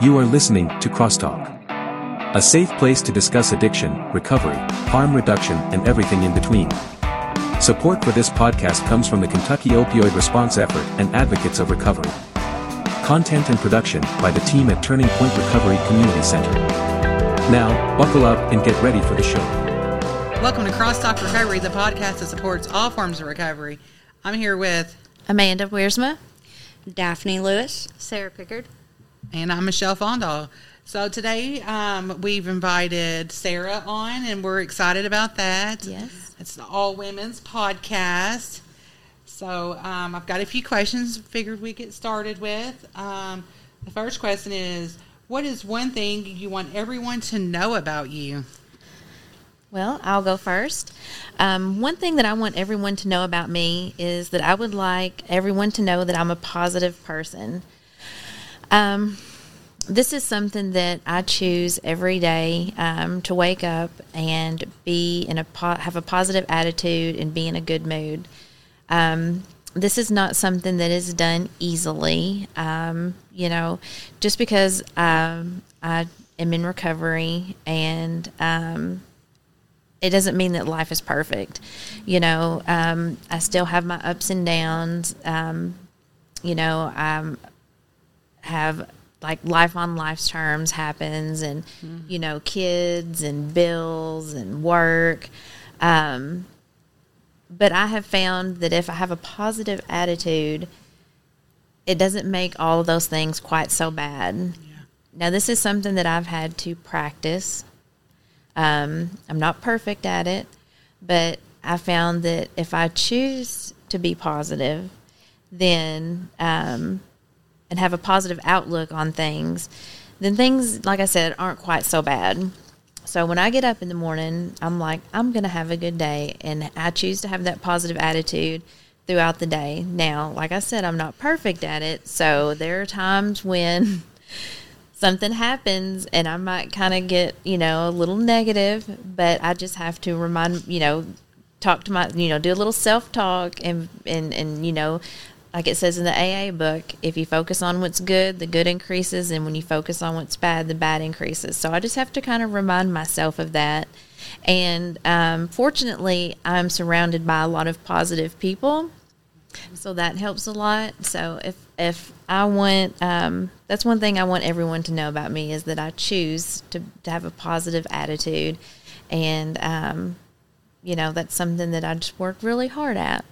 You are listening to Crosstalk. A safe place to discuss addiction, recovery, harm reduction, and everything in between. Support for this podcast comes from the Kentucky Opioid Response Effort and Advocates of Recovery. Content and production by the team at Turning Point Recovery Community Center. Now, buckle up and get ready for the show. Welcome to Crosstalk Recovery, the podcast that supports all forms of recovery. I'm here with, Amanda Wiersma. Daphne Lewis. Sarah Pickard. And I'm Michelle Fondal. So today um, we've invited Sarah on, and we're excited about that. Yes. It's the All Women's Podcast. So um, I've got a few questions. Figured we get started with. Um, the first question is, what is one thing you want everyone to know about you? Well, I'll go first. Um, one thing that I want everyone to know about me is that I would like everyone to know that I'm a positive person. Um, this is something that I choose every day um, to wake up and be in a po- have a positive attitude and be in a good mood. Um, this is not something that is done easily. Um, you know, just because um, I am in recovery and um, it doesn't mean that life is perfect. You know, um, I still have my ups and downs. You know, I have like life on life's terms happens, and you know, kids and bills and work. Um, but I have found that if I have a positive attitude, it doesn't make all of those things quite so bad. Now, this is something that I've had to practice. Um, I'm not perfect at it, but I found that if I choose to be positive, then um, and have a positive outlook on things, then things, like I said, aren't quite so bad. So when I get up in the morning, I'm like, I'm going to have a good day. And I choose to have that positive attitude throughout the day. Now, like I said, I'm not perfect at it. So there are times when something happens and I might kind of get, you know, a little negative, but I just have to remind, you know, talk to my, you know, do a little self talk and, and, and, you know, like it says in the AA book, if you focus on what's good, the good increases, and when you focus on what's bad, the bad increases. So I just have to kind of remind myself of that. And um, fortunately, I'm surrounded by a lot of positive people, so that helps a lot. So if if I want, um, that's one thing I want everyone to know about me is that I choose to to have a positive attitude, and um, you know that's something that I just work really hard at.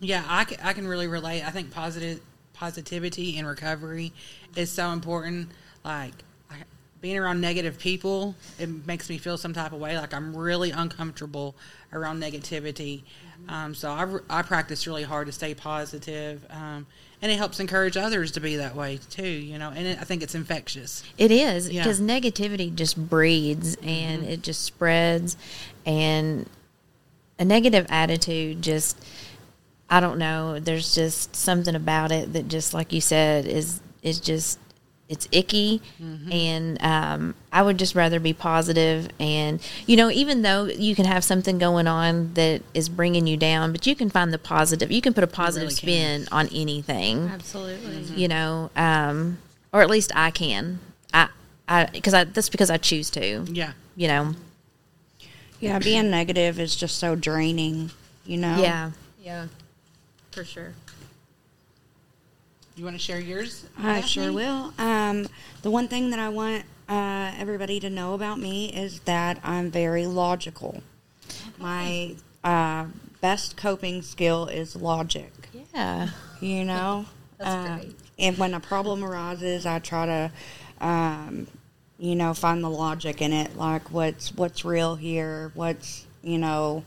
Yeah, I can, I can really relate. I think positive positivity and recovery is so important. Like I, being around negative people, it makes me feel some type of way. Like I'm really uncomfortable around negativity. Um, so I, I practice really hard to stay positive, um, and it helps encourage others to be that way too. You know, and it, I think it's infectious. It is Yeah. because negativity just breeds and it just spreads, and a negative attitude just I don't know. There's just something about it that just like you said is is just it's icky and um, i would just rather be positive. positive and you know even though you can have something going on that is bringing you down but you can find the positive you can put a positive really can. spin on anything Absolutely. you know um, or at least i can i i because i that's because i choose to Yeah, you know Yeah, being negative is just so draining, you know? yeah Yeah, for sure. you want to share yours? I Daphne? sure will. Um, the one thing that I want uh, everybody to know about me is that I'm very logical. My uh, best coping skill is logic, yeah you know? That's Uh, great. And when a problem arises, I try to, um, you know, find the logic in it. Like what's what's real here, what's you know,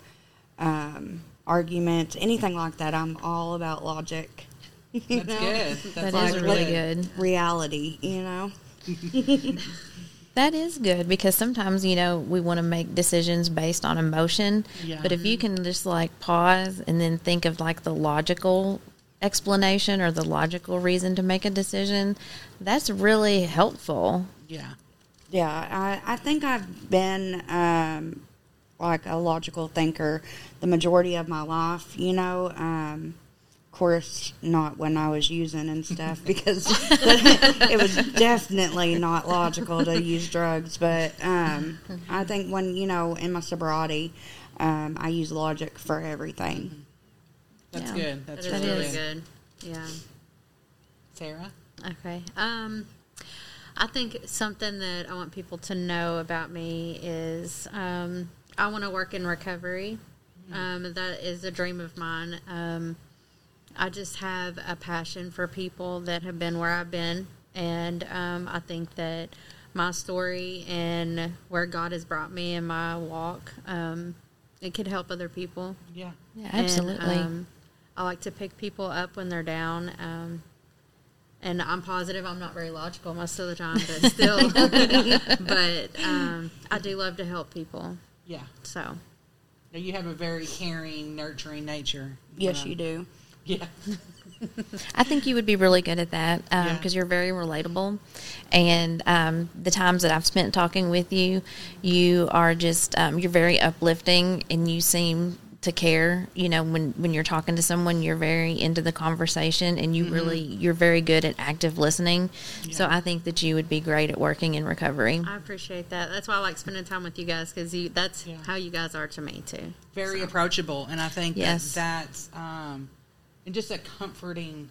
um, arguments, anything like that. I'm all about logic. you That's know? good. That's that is really really good. good Reality, you know. That is good because sometimes, you know, we want to make decisions based on emotion. Yeah. But if you can just like pause and then think of like the logical explanation or the logical reason to make a decision, that's really helpful. Yeah. Yeah, I, I think I've been um, like a logical thinker the majority of my life. You know, um, course, not when I was using and stuff because it was definitely not logical to use drugs. But um, I think when you know in my sobriety, um, I use logic for everything. That's Yeah. good. That's That is really really good. good. Yeah. Sarah? Okay. Um, I think something that I want people to know about me is um, I want to work in recovery. Um, that is a dream of mine. Um, I just have a passion for people that have been where I've been, and um, I think that my story and where God has brought me in my walk, um, it could help other people. Yeah. Yeah, And, absolutely. um, I like to pick people up when they're down. Um, and I'm positive I'm not very logical most of the time, but still. but um, I do love to help people. Yeah. So, Now, You have a very caring, nurturing nature. Yes, know? you do. Yeah. I think you would be really good at that Yeah. because you're very relatable. And um, the times that I've spent talking with you, you are just um, you're very uplifting, and you seem to care. You know, when when you're talking to someone, you're very into the conversation, and you really you're very good at active listening. So I think that you would be great at working in recovery. I appreciate that. That's why I like spending time with you guys because you, that's Yeah. how you guys are to me, too. Very approachable. And I think Yes. that that's, um, and just a comforting,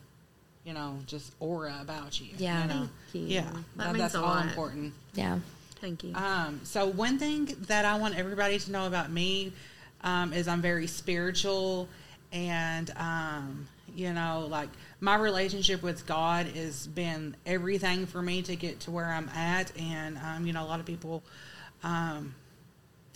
you know, just aura about you. Yeah. You know? Thank you. Yeah. That That- means that's a all lot. important. Yeah. Thank you. Um, so one thing that I want everybody to know about me um, is I'm very spiritual, and um, you know, like my relationship with God has been everything for me to get to where I'm at, and um, you know, a lot of people. Um,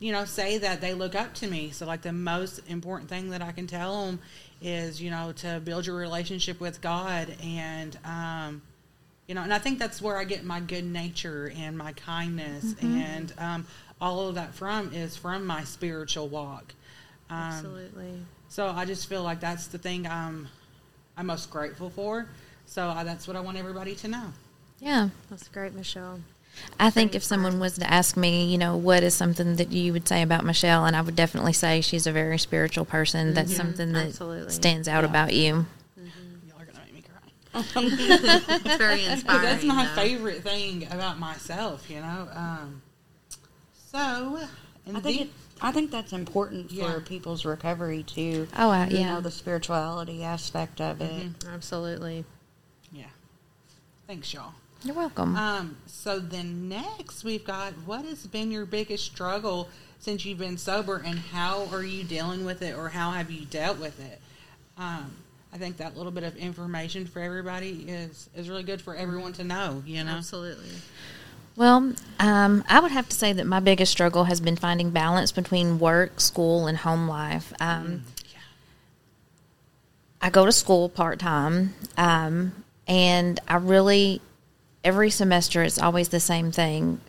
you know, say that they look up to me. So, like, the most important thing that I can tell them is, you know, to build your relationship with God. And, um, you know, and I think that's where I get my good nature and my kindness and um, all of that from is from my spiritual walk. Um, Absolutely. so I just feel like that's the thing I'm, I'm most grateful for. So I, that's what I want everybody to know. Yeah. That's great, Michelle. I think if someone was to ask me, you know, what is something that you would say about Michelle, and I would definitely say she's a very spiritual person. That's something that Absolutely. stands out Yeah. about you. Y'all are going to make me cry. It's very inspiring. that's my though. favorite thing about myself, you know. Um, so, and I think the- it, I think that's important Yeah. for people's recovery too. Oh, uh, you yeah. know the spirituality aspect of it. Absolutely. yeah. Thanks, y'all. You're welcome. Um, so then next we've got what has been your biggest struggle since you've been sober, and how are you dealing with it, or how have you dealt with it? Um, I think that little bit of information for everybody is is really good for everyone to know. You know, Absolutely. Well, um, I would have to say that my biggest struggle has been finding balance between work, school, and home life. Um, I go to school part time, um, and I really every semester it's always the same thing.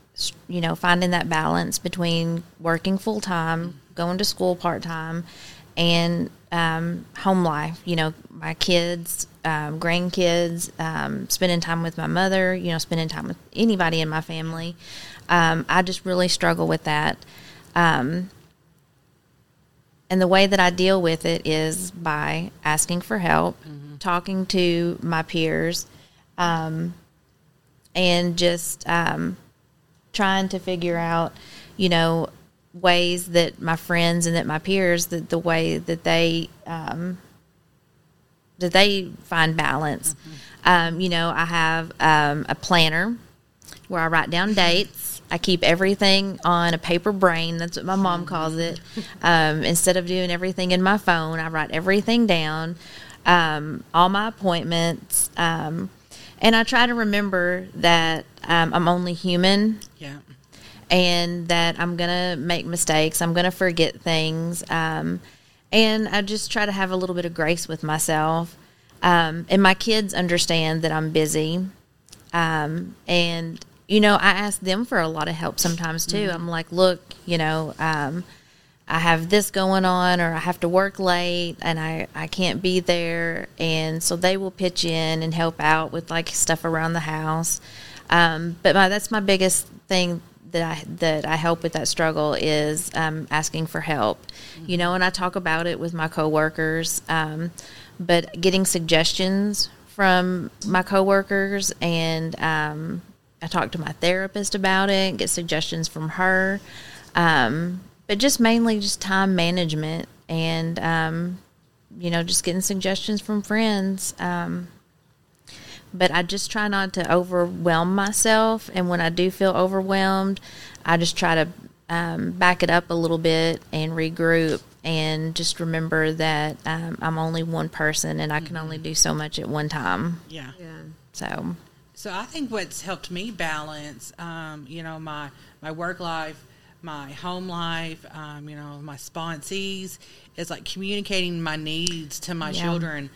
You know, finding that balance between working full time, going to school part time, and um, home life. You know, my kids, um, grandkids, um, spending time with my mother. You know, spending time with anybody in my family. Um, I just really struggle with that. Um, and the way that I deal with it is by asking for help, talking to my peers, um, and just um, trying to figure out, you know, ways that my friends and that my peers that the way that they that they find balance. Um, you know, I have um, a planner where I write down dates. I keep everything on a paper brain. That's what my mom calls it. Um, instead of doing everything in my phone, I write everything down, um, all my appointments. Um, and I try to remember that um, I'm only human yeah, and that I'm going to make mistakes. I'm going to forget things. Um, and I just try to have a little bit of grace with myself. Um, and my kids understand that I'm busy. Um, and, you know, I ask them for a lot of help sometimes too. I'm like, look, you know, um, I have this going on or I have to work late and I, I can't be there. And so they will pitch in and help out with like stuff around the house. Um, but my, that's my biggest thing that I that I help with that struggle is um, asking for help. You know, and I talk about it with my coworkers, um, but getting suggestions from my coworkers and um, I talk to my therapist about it, get suggestions from her, um, but just mainly just time management and um, you know just getting suggestions from friends. Um, but I just try not to overwhelm myself. And when I do feel overwhelmed, I just try to um, back it up a little bit and regroup and just remember that um, I'm only one person and I can only do so much at one time. Yeah. Yeah. So, So I think what's helped me balance, um, you know, my my work life, my home life, um, you know, my sponsees, is like communicating my needs to my Yeah. children.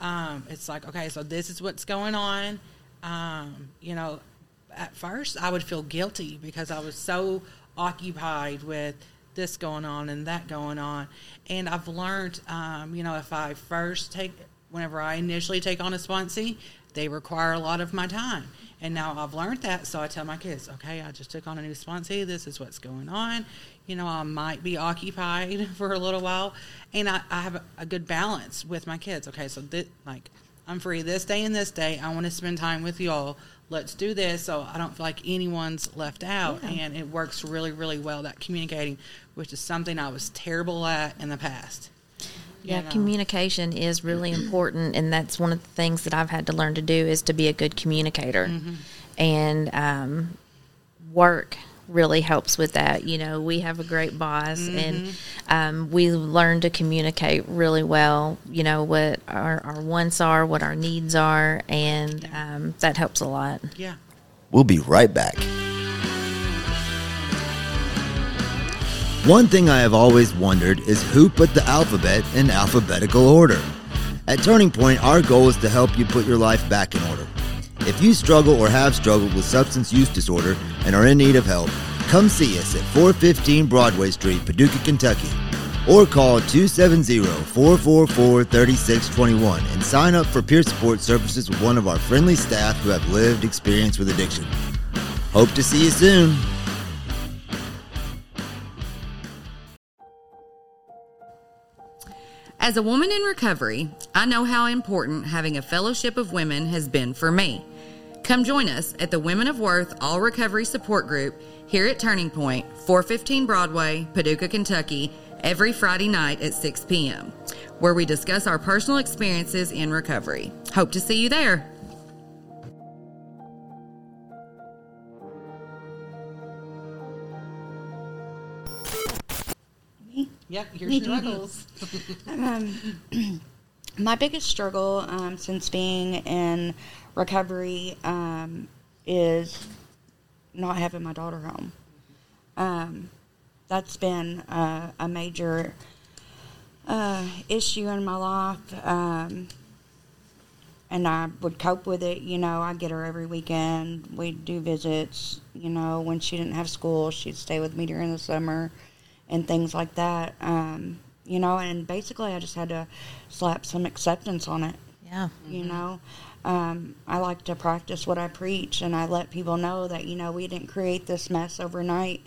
Um, it's like, okay, so this is what's going on. Um, you know, at first I would feel guilty because I was so occupied with this going on and that going on. And I've learned, um, you know, if I first take, whenever I initially take on a sponsee, they require a lot of my time. And now I've learned that, so I tell my kids, okay, I just took on a new sponsee. This is what's going on. You know, I might be occupied for a little while, and I, I have a, good balance with my kids. Okay, so like, I'm free this day and this day. I want to spend time with y'all. Let's do this, so I don't feel like anyone's left out, and it works really, really well. That communicating, which is something I was terrible at in the past. yeah, You know? communication is really important. And that's one of the things that I've had to learn to do is to be a good communicator. And um, work really helps with that. You know, we have a great boss and um, we learn to communicate really well, you know, what our, our wants are, what our needs are, and um, that helps a lot. Yeah. We'll be right back. One thing I have always wondered is who put the alphabet in alphabetical order. At Turning Point, our goal is to help you put your life back in order. If you struggle or have struggled with substance use disorder and are in need of help, come see us at 415 Broadway Street, Paducah, Kentucky, or call 270-444-3621 and sign up for peer support services with one of our friendly staff who have lived experience with addiction. Hope to see you soon. As a woman in recovery, I know how important having a fellowship of women has been for me. Come join us at the Women of Worth All Recovery Support Group here at Turning Point, 415 Broadway, Paducah, Kentucky, every Friday night at 6 p.m., where we discuss our personal experiences in recovery. Hope to see you there. Yep. Your struggles. my biggest struggle um, since being in recovery um, is not having my daughter home. Um, that's been uh, a major uh, issue in my life. Um, and I would cope with it. You know, I get her every weekend. We'd do visits. You know, when she didn't have school, she'd stay with me during the summer and things like that. Um, you know, and basically I just had to slap some acceptance on it. Yeah. You know, um, I like to practice what I preach, and I let people know that you know we didn't create this mess overnight,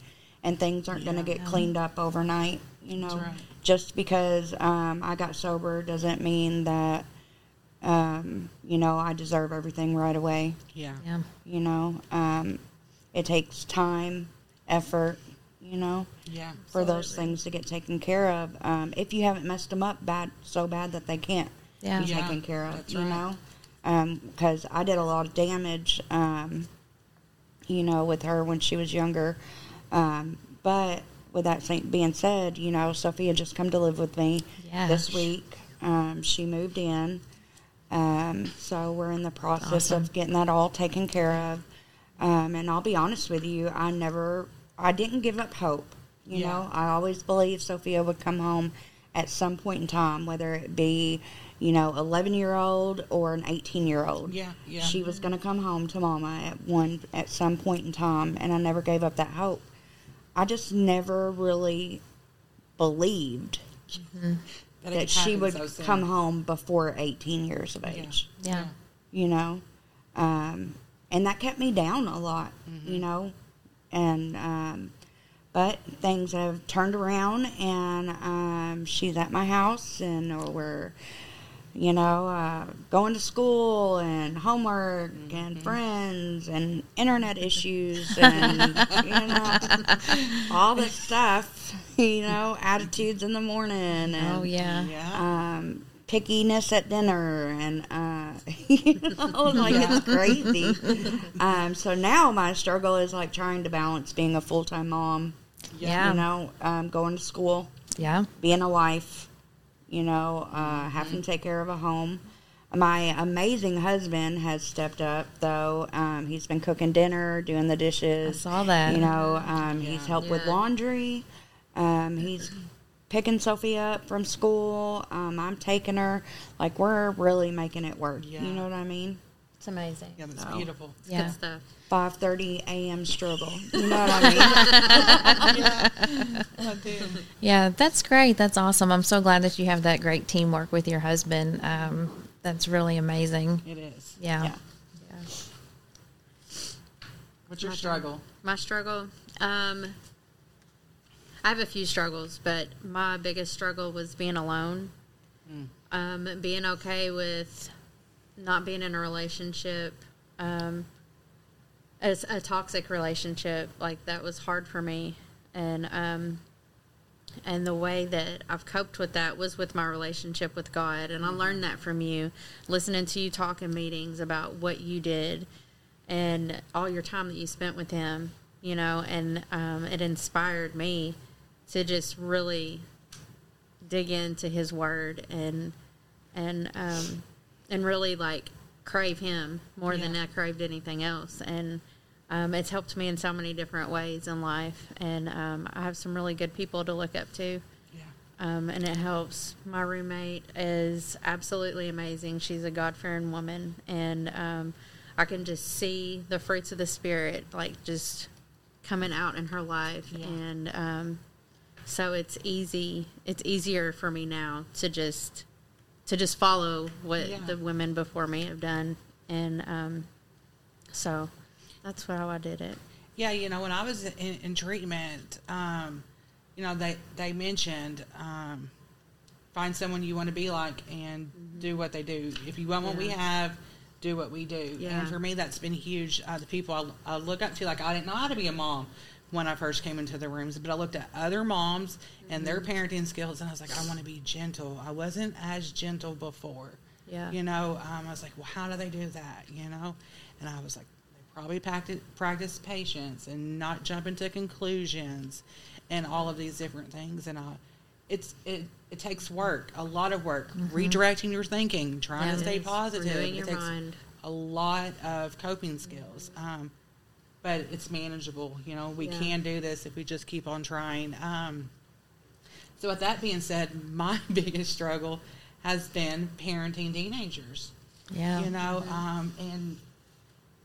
and things aren't going to get cleaned up overnight. You know, right. just because um, I got sober doesn't mean that um, you know I deserve everything right away. Yeah. Yeah. You know, um, it takes time, effort. You know, Yeah. for those things to get taken care of. Um, if you haven't messed them up bad, so bad that they can't Yeah. be Yeah, taken care of, that's you right. know, because I did a lot of damage, um, you know, with her when she was younger. Um, but with that being said, you know, Sophia just come to live with me Yeah. this week. Um, she moved in, um, so we're in the process Awesome. of getting that all taken care of. Um, and I'll be honest with you, I never, I didn't give up hope. You Yeah. know, I always believed Sophia would come home at some point in time, whether it be, you know, 11 year old or an 18 year old. Yeah, yeah. She was going to come home to mama at one, at some point in time. And I never gave up that hope. I just never really believed That, it that could she would so come home before 18 years of age Yeah. you know um, and that kept me down a lot you know and um, but things have turned around, and um, she's at my house, and we're you know, uh, going to school and homework and friends and internet issues and, you know, all this stuff, you know, attitudes in the morning and, Oh yeah. Yeah. um, pickiness at dinner and, uh, you know, like it's crazy. um, so now my struggle is like trying to balance being a full time mom, Yeah. you know, um, going to school Yeah. being a wife, you know, uh, having to take care of a home. My amazing husband has stepped up, though. Um, he's been cooking dinner, doing the dishes. I saw that. You know, um, he's helped with laundry. Um, he's picking Sophie up from school. Um, I'm taking her. Like, we're really making it work. Yeah. You know what I mean? It's amazing. Yeah, that's No. beautiful. Yeah. Good stuff. 5.30 a.m. struggle. You know what I mean? I do. Yeah, that's great. That's awesome. I'm so glad that you have that great teamwork with your husband. Um, that's really amazing. It is. Yeah. Yeah. What's your struggle? My struggle. Um, I have a few struggles, but my biggest struggle was being alone. Um, being okay with not being in a relationship, um, as a toxic relationship, like that was hard for me, and um, and the way that I've coped with that was with my relationship with God, and I learned that from you, listening to you talk in meetings about what you did, and all your time that you spent with Him, you know, and um, it inspired me to just really dig into His Word and and um, and really like crave Him more than I craved anything else, and um, it's helped me in so many different ways in life, and um, I have some really good people to look up to. Yeah. Um, and it helps. My roommate is absolutely amazing. She's a God fearing woman, and um, I can just see the fruits of the Spirit, like just coming out in her life, and um, so it's easy. It's easier for me now to just to just follow what Yeah. the women before me have done, and um, so that's how I did it. Yeah, you know, when I was in, in treatment, um, you know, they they mentioned um, find someone you want to be like and do what they do. If you want what we have, do what we do. Yeah. And for me, that's been huge. Uh, the people I, I look up to, like I didn't know how to be a mom when I first came into the rooms, but I looked at other moms and their Mm-hmm. parenting skills, and I was like, I want to be gentle. I wasn't as gentle before. Yeah. You know, um, I was like, well, how do they do that? You know, and I was like, they probably practice, practice patience and not jump into conclusions and all of these different things. And I, it's it it takes work, a lot of work, redirecting your thinking, trying Yeah, to stay is. positive. Renewing it your takes mind. a lot of coping skills. Um, but it's manageable. You know, we Yeah. can do this if we just keep on trying. Um, so, with that being said, my biggest struggle has been parenting teenagers. Yeah. You know, um, and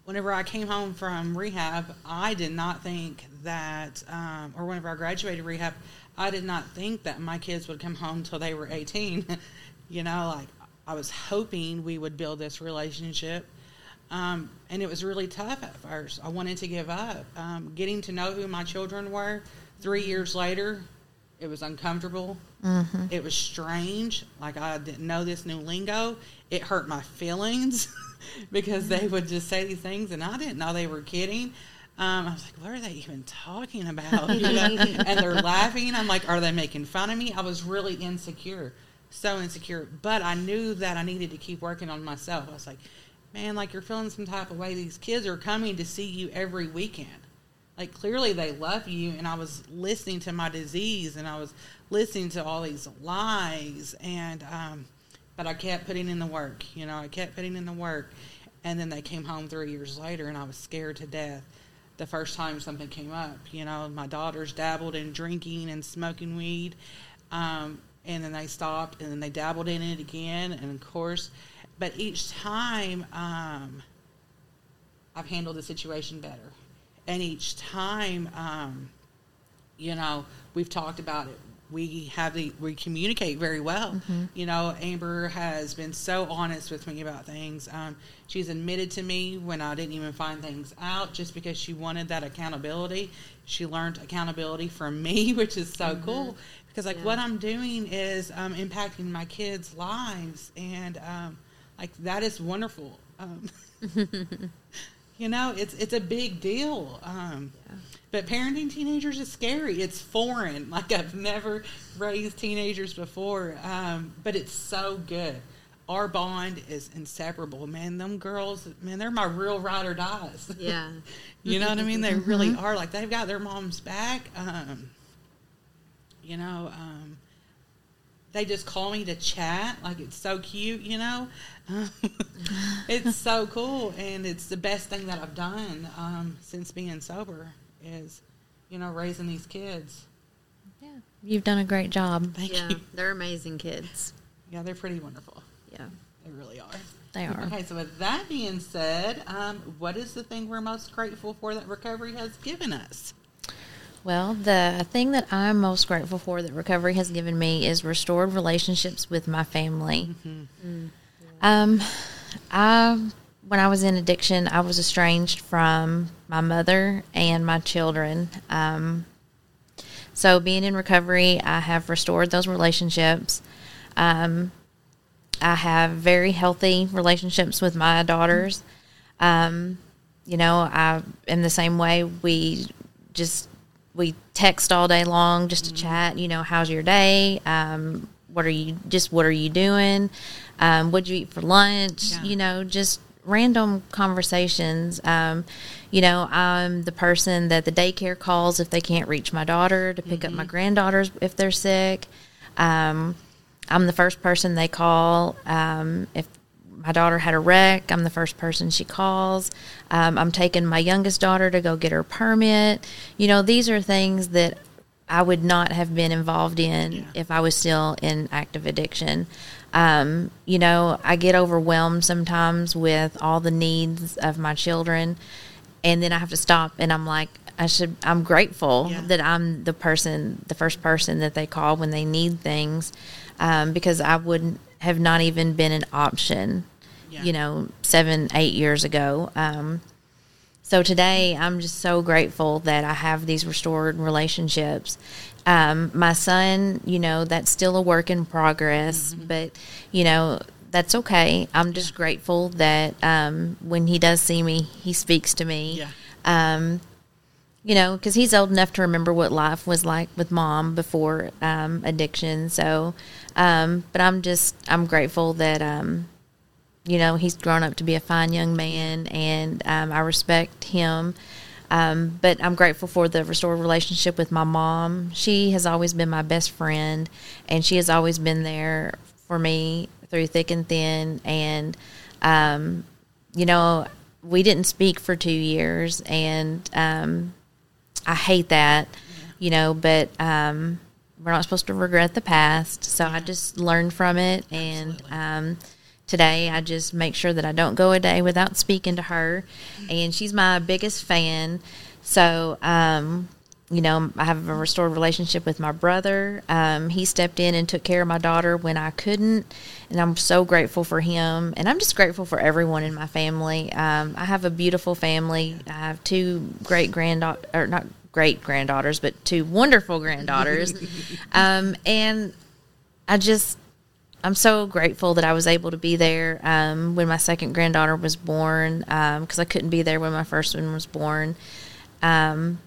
whenever I came home from rehab, I did not think that, um, or whenever I graduated rehab, I did not think that my kids would come home till they were 18. you know, like I was hoping we would build this relationship. Um, and it was really tough at first. I wanted to give up. Um, getting to know who my children were three years later, it was uncomfortable. It was strange. Like I didn't know this new lingo. It hurt my feelings because they would just say these things, and I didn't know they were kidding. Um, I was like, "What are they even talking about?" You know? and they're laughing. I'm like, "Are they making fun of me?" I was really insecure, so insecure. But I knew that I needed to keep working on myself. I was like, "Man, like you're feeling some type of way. These kids are coming to see you every weekend." like clearly they love you and i was listening to my disease and i was listening to all these lies and um, but i kept putting in the work you know i kept putting in the work and then they came home three years later and i was scared to death the first time something came up you know my daughters dabbled in drinking and smoking weed um, and then they stopped and then they dabbled in it again and of course but each time um, I've handled the situation better. And each time, um, you know, we've talked about it we have the we communicate very well. You know, Amber has been so honest with me about things. Um, she's admitted to me when I didn't even find things out, just because she wanted that accountability. She learned accountability from me, which is so cool because like Yeah. what I'm doing is um, impacting my kids' lives, and um, like that is wonderful. Um, you know, it's it's a big deal. Um, But parenting teenagers is scary. It's foreign. Like I've never raised teenagers before, um, but it's so good. Our bond is inseparable, man. Them girls, man, they're my real ride or dies. Yeah. You know what I mean? They really are. Like they've got their mom's back. Um, you know, um, they just call me to chat. Like it's so cute. You know, it's so cool, and it's the best thing that I've done um, since being sober. Is you know raising these kids. Yeah, you've done a great job. Thank Yeah. you. They're amazing kids. Yeah, they're pretty wonderful. Yeah. They really are. They are. Okay, so with that being said, um, what is the thing we're most grateful for that recovery has given us? Well, the thing that I'm most grateful for that recovery has given me is restored relationships with my family. Um, I when I was in addiction, I was estranged from my mother and my children. Um, so being in recovery, I have restored those relationships. Um, I have very healthy relationships with my daughters. Um, you know, I in the same way we just we text all day long just to chat. You know, how's your day? Um, what are you just what are you doing? Um, what'd you eat for lunch? Yeah. You know, just random conversations. Um, you know, I'm the person that the daycare calls if they can't reach my daughter to pick up my granddaughters if they're sick. Um, I'm the first person they call um, if my daughter had a wreck. I'm the first person she calls. Um, I'm taking my youngest daughter to go get her permit. You know, these are things that I would not have been involved in Yeah. if I was still in active addiction. Um, you know, I get overwhelmed sometimes with all the needs of my children, and then I have to stop and I'm like, I should, I'm grateful Yeah. that I'm the person, the first person that they call when they need things, um, because I wouldn't have not even been an option, Yeah. you know, seven, eight years ago. Um, so today, I'm just so grateful that I have these restored relationships. Um, my son, you know, that's still a work in progress, but you know, that's okay. I'm just grateful that um, when he does see me, he speaks to me. Yeah. Um, you know, because he's old enough to remember what life was like with mom before um, addiction. So, um, but I'm just I'm grateful that um, you know he's grown up to be a fine young man, and um, I respect him. Um, but I'm grateful for the restored relationship with my mom. She has always been my best friend, and she has always been there for me through thick and thin. And um, you know, we didn't speak for two years, and um, I hate that, you know, but um, we're not supposed to regret the past. So I just learned from it. And um, today I just make sure that I don't go a day without speaking to her. And she's my biggest fan. So, um, you know, I have a restored relationship with my brother. Um, he stepped in and took care of my daughter when I couldn't, and I'm so grateful for him. And I'm just grateful for everyone in my family. Um, I have a beautiful family. I have two great granddaughters, or not great granddaughters, but two wonderful granddaughters. um, and I just, I'm so grateful that I was able to be there um, when my second granddaughter was born because I couldn't be there when my first one was born. Um,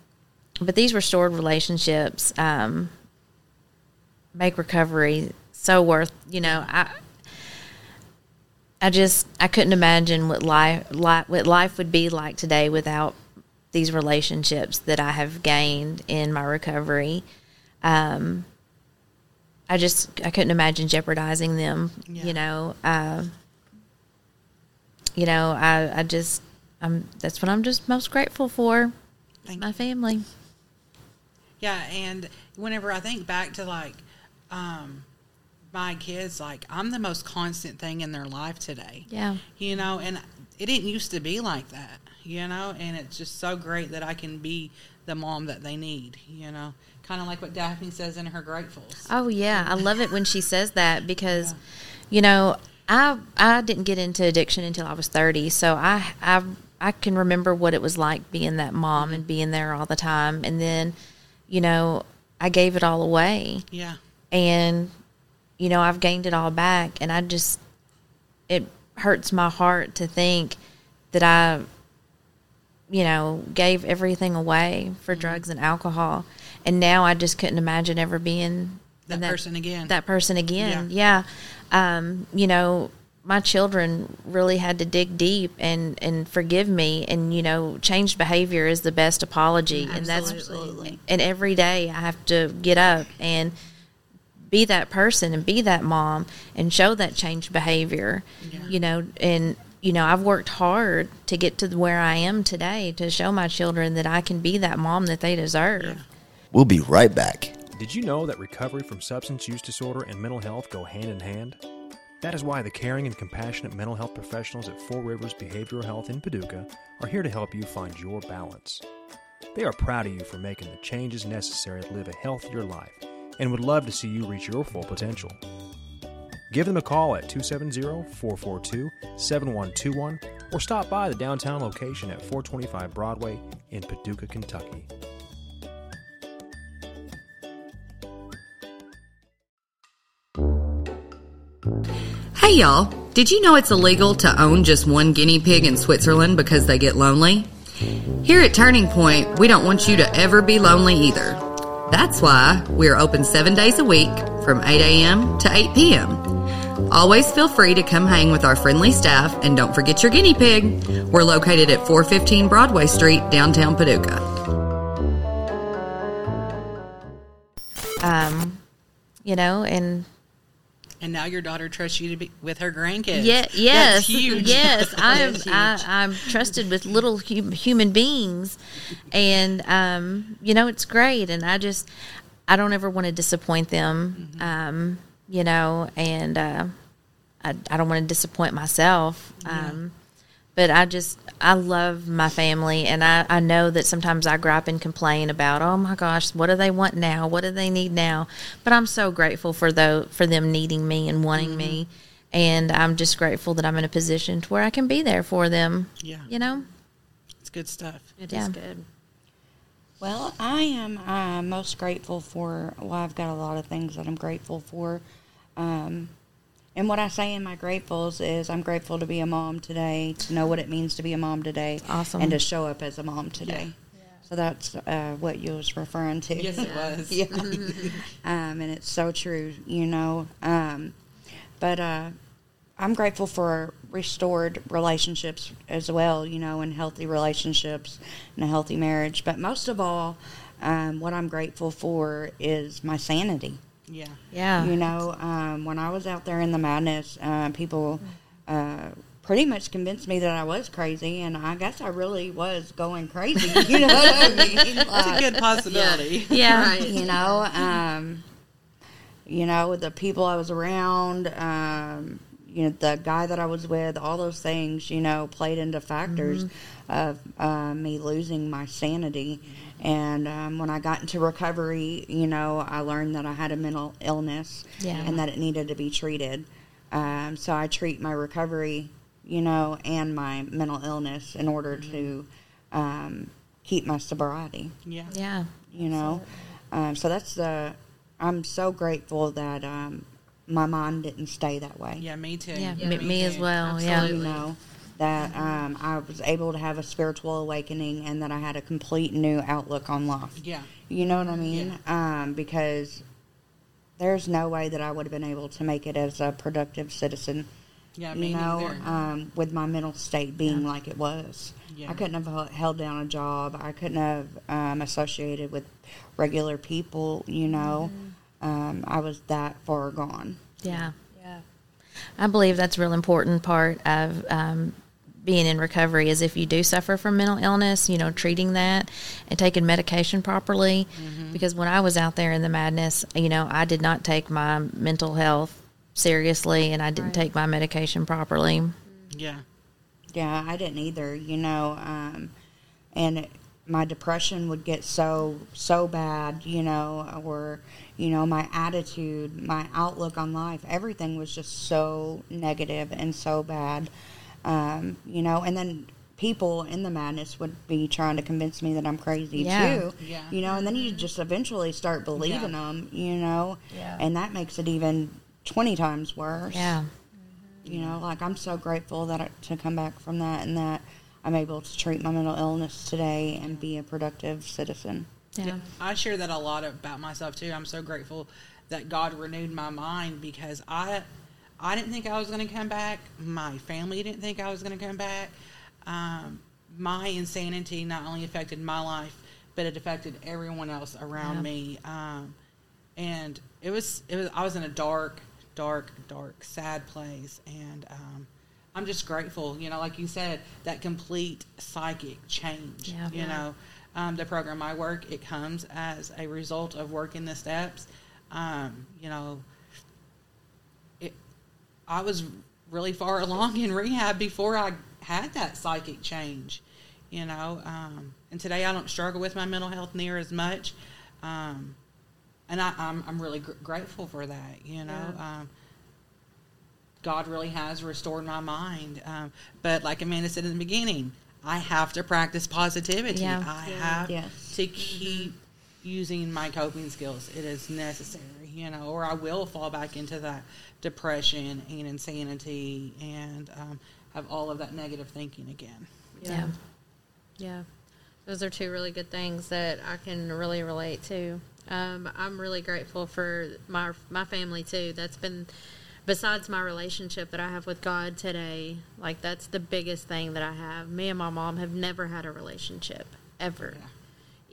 but these restored relationships um, make recovery so worth. You know, I I just I couldn't imagine what life, life what life would be like today without these relationships that I have gained in my recovery. Um, I just I couldn't imagine jeopardizing them. Yeah. You know, uh, you know I I just I'm that's what I'm just most grateful for. Thank my family. Yeah, and whenever I think back to like um, my kids, like I'm the most constant thing in their life today. Yeah. You know, and it didn't used to be like that, you know, and it's just so great that I can be the mom that they need. You know, kind of like what Daphne says in her Gratefuls. Oh yeah, I love it when she says that because, you know, I I didn't get into addiction until I was thirty, so I I I can remember what it was like being that mom and being there all the time, and then, you know, I gave it all away, Yeah, and, you know, I've gained it all back, and I just it hurts my heart to think that I, you know, gave everything away for mm-hmm. drugs and alcohol, and now I just couldn't imagine ever being that, in person again. that person again. Yeah. Um, you know, my children really had to dig deep and, and forgive me and, you know, changed behavior is the best apology. And that's, Absolutely. and every day I have to get up and be that person and be that mom and show that changed behavior, yeah. you know, and, you know, I've worked hard to get to where I am today to show my children that I can be that mom that they deserve. We'll be right back. Did you know that recovery from substance use disorder and mental health go hand in hand? That is why the caring and compassionate mental health professionals at Four Rivers Behavioral Health in Paducah are here to help you find your balance. They are proud of you for making the changes necessary to live a healthier life and would love to see you reach your full potential. Give them a call at 270 442 7121 or stop by the downtown location at 425 Broadway in Paducah, Kentucky. Hey y'all, did you know it's illegal to own just one guinea pig in Switzerland because they get lonely? Here at Turning Point, we don't want you to ever be lonely either. That's why we're open seven days a week from 8 a.m. to 8 p.m. Always feel free to come hang with our friendly staff and don't forget your guinea pig. We're located at 415 Broadway Street, downtown Paducah. Um, you know, and and now your daughter trusts you to be with her grandkids. Yeah, yes, That's huge. yes. I'm I, I'm trusted with little hum, human beings, and um, you know it's great. And I just I don't ever want to disappoint them, Mm-hmm. um, you know, and uh, I I don't want to disappoint myself. Um, but I just I love my family, and I I know that sometimes I gripe and complain about oh my gosh, what do they want now? What do they need now? But I'm so grateful for though for them needing me and wanting me, and I'm just grateful that I'm in a position to where I can be there for them. Yeah. you know. It's good stuff. It is Yeah. good. Well, I am uh, most grateful for. Well, I've got a lot of things that I'm grateful for. Um, and what I say in my gratefuls is I'm grateful to be a mom today, to know what it means to be a mom today, Awesome. and to show up as a mom today. So that's uh, what you was referring to. Yes, it was. yeah. um, and it's so true, you know. Um, but uh, I'm grateful for restored relationships as well, you know, and healthy relationships and a healthy marriage. But most of all, um, what I'm grateful for is my sanity. Yeah. Yeah, You know, um, when I was out there in the madness, uh, people uh, pretty much convinced me that I was crazy, and I guess I really was going crazy. You know what I mean? That's a good possibility. yeah, Right. you know, um, you know, the people I was around, um, you know, the guy that I was with, all those things, you know, played into factors of uh, me losing my sanity. And um, when I got into recovery, you know, I learned that I had a mental illness Yeah. and that it needed to be treated. Um, so I treat my recovery, you know, and my mental illness in order to um, keep my sobriety Yeah. yeah. you know. Um, so that's the. I'm so grateful that um, my mind didn't stay that way. Yeah, me too. Yeah, Yeah, me, me me as too. well. You Absolutely. know that um, I was able to have a spiritual awakening and that I had a complete new outlook on life. Yeah. You know what I mean? Um, because there's no way that I would have been able to make it as a productive citizen. Yeah, you know, um, with my mental state being like it was. Yeah. I couldn't have held down a job. I couldn't have um, associated with regular people. You know, Mm-hmm. um, I was that far gone. Yeah. Yeah. I believe that's a real important part of um, being in recovery is if you do suffer from mental illness, you know, treating that and taking medication properly. Because when I was out there in the madness, you know, I did not take my mental health seriously and I didn't Right. take my medication properly. yeah. Yeah, I didn't either. You know, um, and my depression would get so so bad, you know, or you know, my attitude, my outlook on life, everything was just so negative and so bad. Um, you know, and then people in the madness would be trying to convince me that I'm crazy Yeah. too. Yeah. You know, and then you just eventually start believing Yeah. them, you know, Yeah. and that makes it even 20 times worse Yeah. you know like i'm so grateful that I, to come back from that and that i'm able to treat my mental illness today and be a productive citizen Yeah. I share that a lot about myself too. I'm so grateful that God renewed my mind because I I didn't think I was going to come back. My family didn't think I was going to come back. Um, my insanity not only affected my life, but it affected everyone else around Yeah. me. Um, and it was it was I was in a dark, dark, dark, sad place, and um, I'm just grateful. You know, like you said, that complete psychic change. Yeah. You know, um, the program I work, it comes as a result of working the steps. Um, you know. I was really far along in rehab before I had that psychic change. You know, um, and today I don't struggle with my mental health near as much. Um, and I, I'm I'm really gr- grateful for that. You know, um, God really has restored my mind. Um, but like Amanda said in the beginning, I have to practice positivity. Yeah. I Yeah. have Yes. to keep using my coping skills. It is necessary, you know, or I will fall back into that depression and insanity and um, have all of that negative thinking again. Yeah. Yeah. Those are two really good things that I can really relate to. Um, I'm really grateful for my my family too. That's been besides my relationship that I have with God today. Like that's the biggest thing that I have. Me and my mom have never had a relationship ever. Yeah.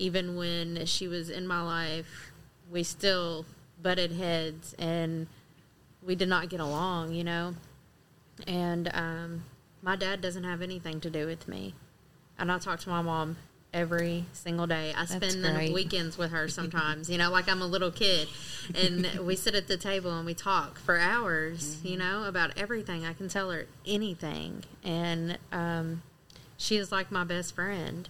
Even when she was in my life, we still butted heads and we did not get along, you know. And um, my dad doesn't have anything to do with me. And I talk to my mom every single day. I spend the weekends with her sometimes, you know, like I'm a little kid. And we sit at the table and we talk for hours, you know, about everything. I can tell her anything. And um, she is like my best friend.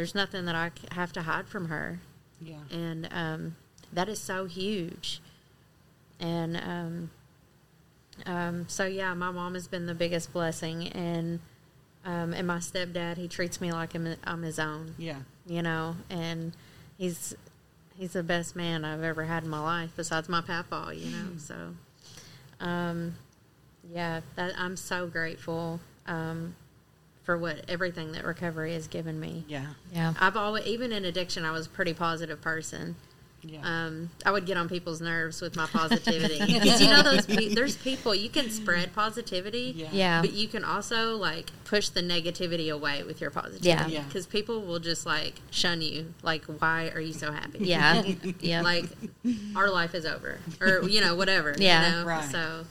There's nothing that I have to hide from her Yeah. and um, that is so huge. And um, um, so yeah, my mom has been the biggest blessing, and um, and my stepdad, he treats me like I'm, I'm his own, Yeah. you know, and he's he's the best man I've ever had in my life, besides my papa, you know. So, um, yeah, that I'm so grateful um, for what everything that recovery has given me. Yeah. Yeah. I've always, even in addiction, I was a pretty positive person. Yeah. Um, I would get on people's nerves with my positivity because you know those pe- there's people you can spread positivity, Yeah. Yeah. but you can also like push the negativity away with your positivity. Yeah. because people will just like shun you. Like, why are you so happy? Yeah. Yeah. like our life is over, or you know whatever. Yeah. you know? Right. So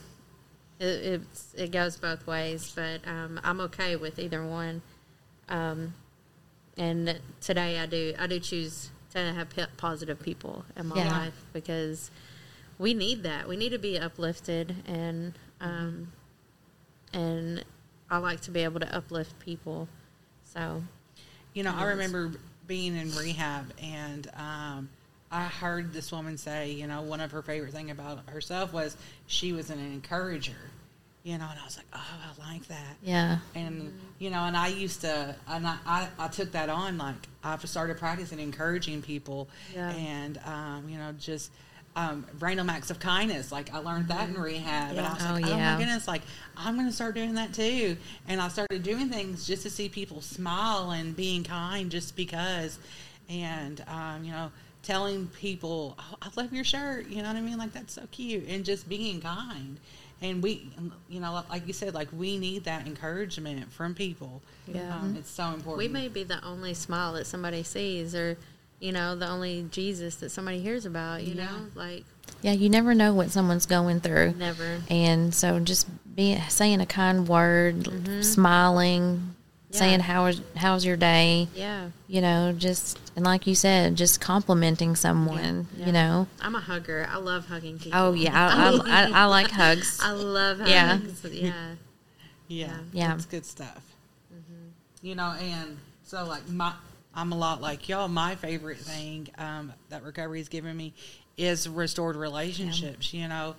it, it's it goes both ways, but um, I'm okay with either one. Um, and today I do I do choose to have positive people in my Yeah. life because we need that. We need to be uplifted and um, and I like to be able to uplift people. So You know, I remember being in rehab and um, I heard this woman say, you know, one of her favorite thing about herself was she was an encourager. You know, and I was like, oh, I like that. Yeah. And you know, and I used to, and I, I, I took that on. Like I started practicing encouraging people, Yeah. and um, you know, just um, random acts of kindness. Like I learned that in rehab, and I was Oh, like, oh yeah. my goodness, like I'm going to start doing that too. And I started doing things just to see people smile and being kind, just because, and um, you know. Telling people, oh, I love your shirt, you know what I mean? Like, that's so cute. And just being kind and we you know like you said like we need that encouragement from people Yeah. um, it's so important we may be the only smile that somebody sees, or you know, the only Jesus that somebody hears about. You Yeah. know, like Yeah. You never know what someone's going through. never. And so just being saying a kind word, smiling, Yeah. saying how's how's your day, Yeah. you know, just and like you said, just complimenting someone, Yeah. you know. I'm a hugger. I love hugging people. Oh yeah, I, I, I, I like hugs. I love Yeah. hugs. Yeah. yeah Yeah. that's good stuff you know and so like my I'm a lot like y'all. My favorite thing um, that recovery has given me is restored relationships. You know,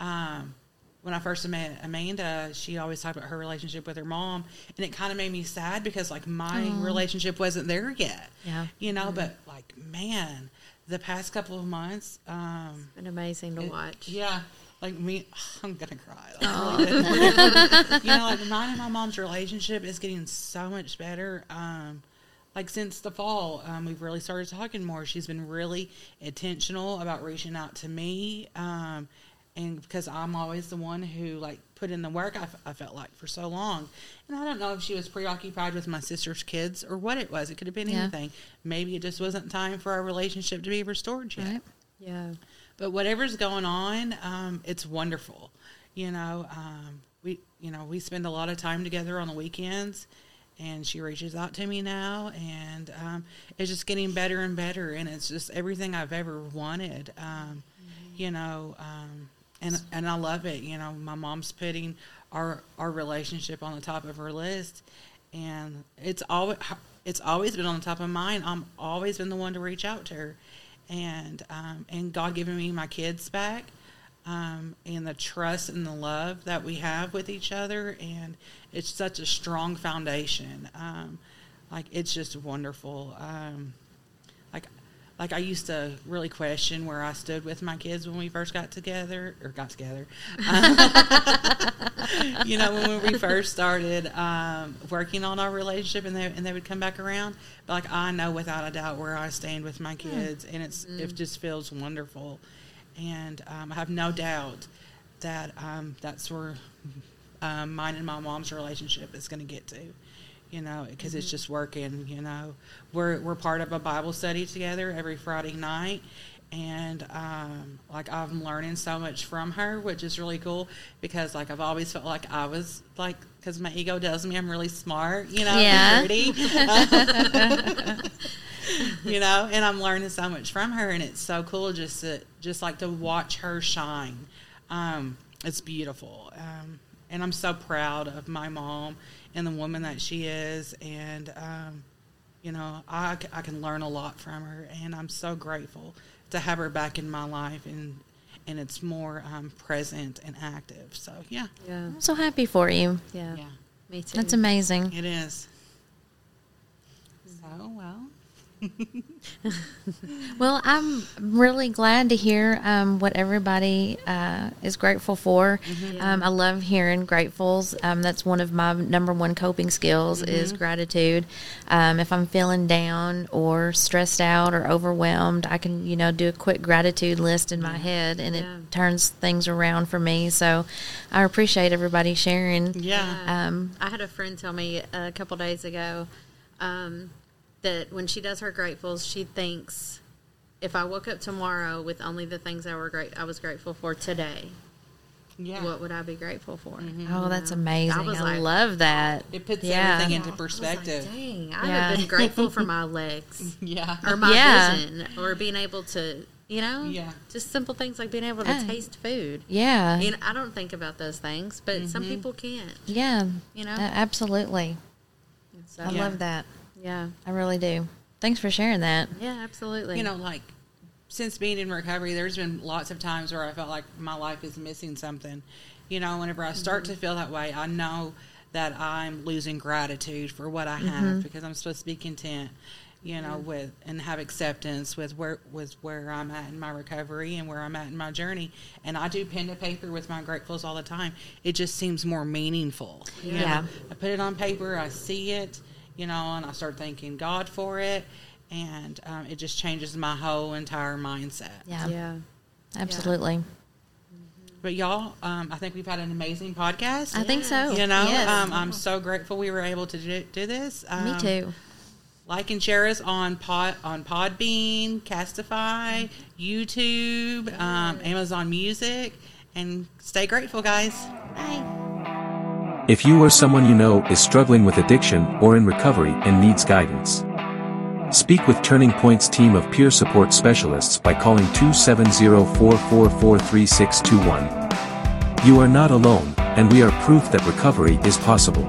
um, when I first met Amanda, she always talked about her relationship with her mom, and it kind of made me sad because like my relationship wasn't there yet. Yeah. you know, but like man, the past couple of months, um, Been amazing to it- watch. Yeah. Like me, I'm gonna cry. Really good. you know, like mine and my mom's relationship is getting so much better. Um, like since the fall, um, we've really started talking more. She's been really intentional about reaching out to me, um, and because I'm always the one who like put in the work, I, f- I felt like for so long, and I don't know if she was preoccupied with my sister's kids or what it was. It could have been Yeah. anything. Maybe it just wasn't time for our relationship to be restored yet. Right. Yeah. But whatever's going on, um, it's wonderful. You know, um, we you know we spend a lot of time together on the weekends, and she reaches out to me now, and um, it's just getting better and better, and it's just everything I've ever wanted. Um, You know, um, and and I love it. You know, my mom's putting our our relationship on the top of her list, and it's always it's always been on the top of mine. I'm always been the one to reach out to her, and um, and God giving me my kids back, um, and the trust and the love that we have with each other, and it's such a strong foundation. Um, like it's just wonderful. Um, like like I used to really question where I stood with my kids when we first got together or got together. you know, when we first started um, working on our relationship, and they and they would come back around. But like I know without a doubt where I stand with my kids, and it's it just feels wonderful, and um, I have no doubt that um, that's where um, mine and my mom's relationship is going to get to. You know, because it's just working. You know, we're we're part of a Bible study together every Friday night, and um, like I'm learning so much from her, which is really cool because like I've always felt like I was like because my ego tells me I'm really smart, you know, Yeah. pretty. you know, and I'm learning so much from her, and it's so cool just to just like to watch her shine. Um, it's beautiful, um, and I'm so proud of my mom and the woman that she is, and um, you know, I, I can learn a lot from her, and I'm so grateful to have her back in my life, and and it's more um, present and active. So yeah, Yeah. I'm so happy for you. Yeah. yeah, Me too. That's amazing. it is. So well, Well, I'm really glad to hear um, what everybody uh, is grateful for. Um, I love hearing gratefuls. Um, that's one of my number one coping skills is gratitude. Um, if I'm feeling down or stressed out or overwhelmed, I can you know do a quick gratitude list in my head, and Yeah. it turns things around for me. So I appreciate everybody sharing. yeah. Um, I had a friend tell me a couple days ago um, that when she does her gratefuls, she thinks if I woke up tomorrow with only the things I were great, I was grateful for today, yeah. what would I be grateful for? Mm-hmm. oh, that's amazing! I, was like, love that. It puts Yeah. everything into I was perspective. like, Dang, I Yeah. have been grateful for my legs yeah. or my Yeah. vision or being able to, you know, Yeah. just simple things like being able to Yeah. taste food. Yeah, You know, I don't think about those things, but some mm-hmm. people can't. yeah, You know? A- absolutely. So, I Yeah. love that. Yeah, I really do. Thanks for sharing that. yeah, absolutely. you know, like since being in recovery, there's been lots of times where I felt like my life is missing something. You know, whenever I start mm-hmm. to feel that way, I know that I'm losing gratitude for what I have mm-hmm. because I'm supposed to be content. You know, with and have acceptance with where with where I'm at in my recovery and where I'm at in my journey. And I do pen to paper with my gratefuls all the time. It just seems more meaningful. you know? Yeah. I put it on paper, I see it, you know, and I start thanking God for it, and um, it just changes my whole entire mindset. Yeah, yeah. absolutely. But y'all, um, I think we've had an amazing podcast. I think so. You know, Yes. um, I'm so grateful we were able to do, do this. Um, Me too. Like and share us on Pod on Podbean, Castify, YouTube, um, Amazon Music, and stay grateful, guys. Bye. If you or someone you know is struggling with addiction or in recovery and needs guidance, speak with Turning Point's team of peer support specialists by calling 270-444-3621. You are not alone, and we are proof that recovery is possible.